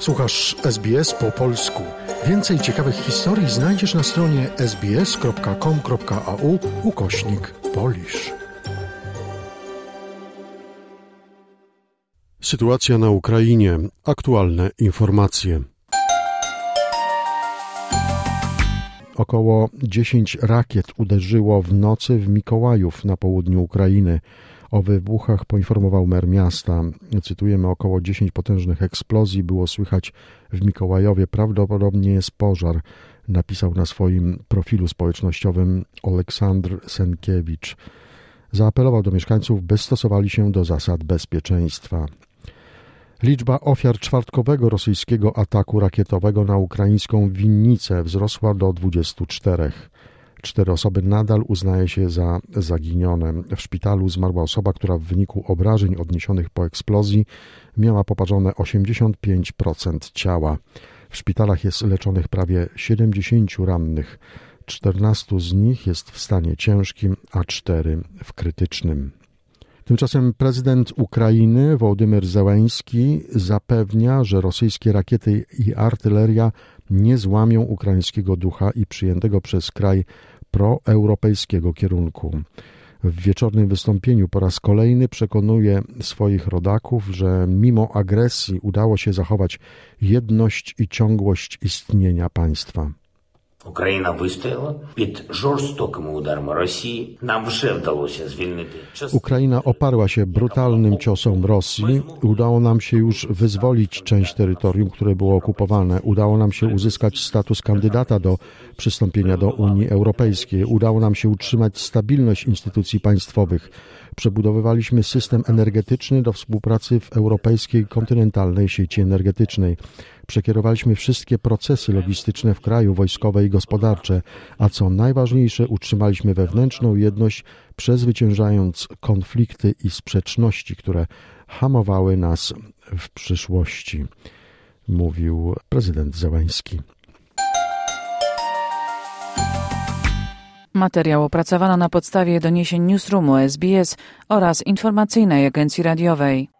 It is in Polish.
Słuchasz SBS po polsku. Więcej ciekawych historii znajdziesz na stronie sbs.com.au ukośnik polisz. Sytuacja na Ukrainie. Aktualne informacje. Około 10 rakiet uderzyło w nocy w Mikołajów na południu Ukrainy. O wybuchach poinformował mer miasta. Cytujemy, około 10 potężnych eksplozji było słychać w Mikołajowie. Prawdopodobnie jest pożar, napisał na swoim profilu społecznościowym Aleksandr Senkiewicz. Zaapelował do mieszkańców, by stosowali się do zasad bezpieczeństwa. Liczba ofiar czwartkowego rosyjskiego ataku rakietowego na ukraińską winnicę wzrosła do 24. Cztery osoby nadal uznaje się za zaginione. W szpitalu zmarła osoba, która w wyniku obrażeń odniesionych po eksplozji miała poparzone 85% ciała. W szpitalach jest leczonych prawie 70 rannych. 14 z nich jest w stanie ciężkim, a 4 w krytycznym. Tymczasem prezydent Ukrainy Wołodymyr Zełęński zapewnia, że rosyjskie rakiety i artyleria nie złamią ukraińskiego ducha i przyjętego przez kraj proeuropejskiego kierunku. W wieczornym wystąpieniu po raz kolejny przekonuje swoich rodaków, że mimo agresji udało się zachować jedność i ciągłość istnienia państwa. Україна вистояла під жорстокими ударами Росії. Нам вже вдалося звільнити Ukraina oparła się brutalnym ciosom Rosji. Udało nam się już wyzwolić część terytorium, które było okupowane. Udało nam się uzyskać status kandydata do przystąpienia do Unii Europejskiej. Udało nam się utrzymać stabilność instytucji państwowych. Przebudowywaliśmy system energetyczny do współpracy w europejskiej kontynentalnej sieci energetycznej. Przekierowaliśmy wszystkie procesy logistyczne w kraju, wojskowe i gospodarcze, a co najważniejsze, utrzymaliśmy wewnętrzną jedność, przezwyciężając konflikty i sprzeczności, które hamowały nas w przyszłości, mówił prezydent Zełański. Materiał opracowano na podstawie doniesień Newsroomu SBS oraz informacyjnej agencji radiowej.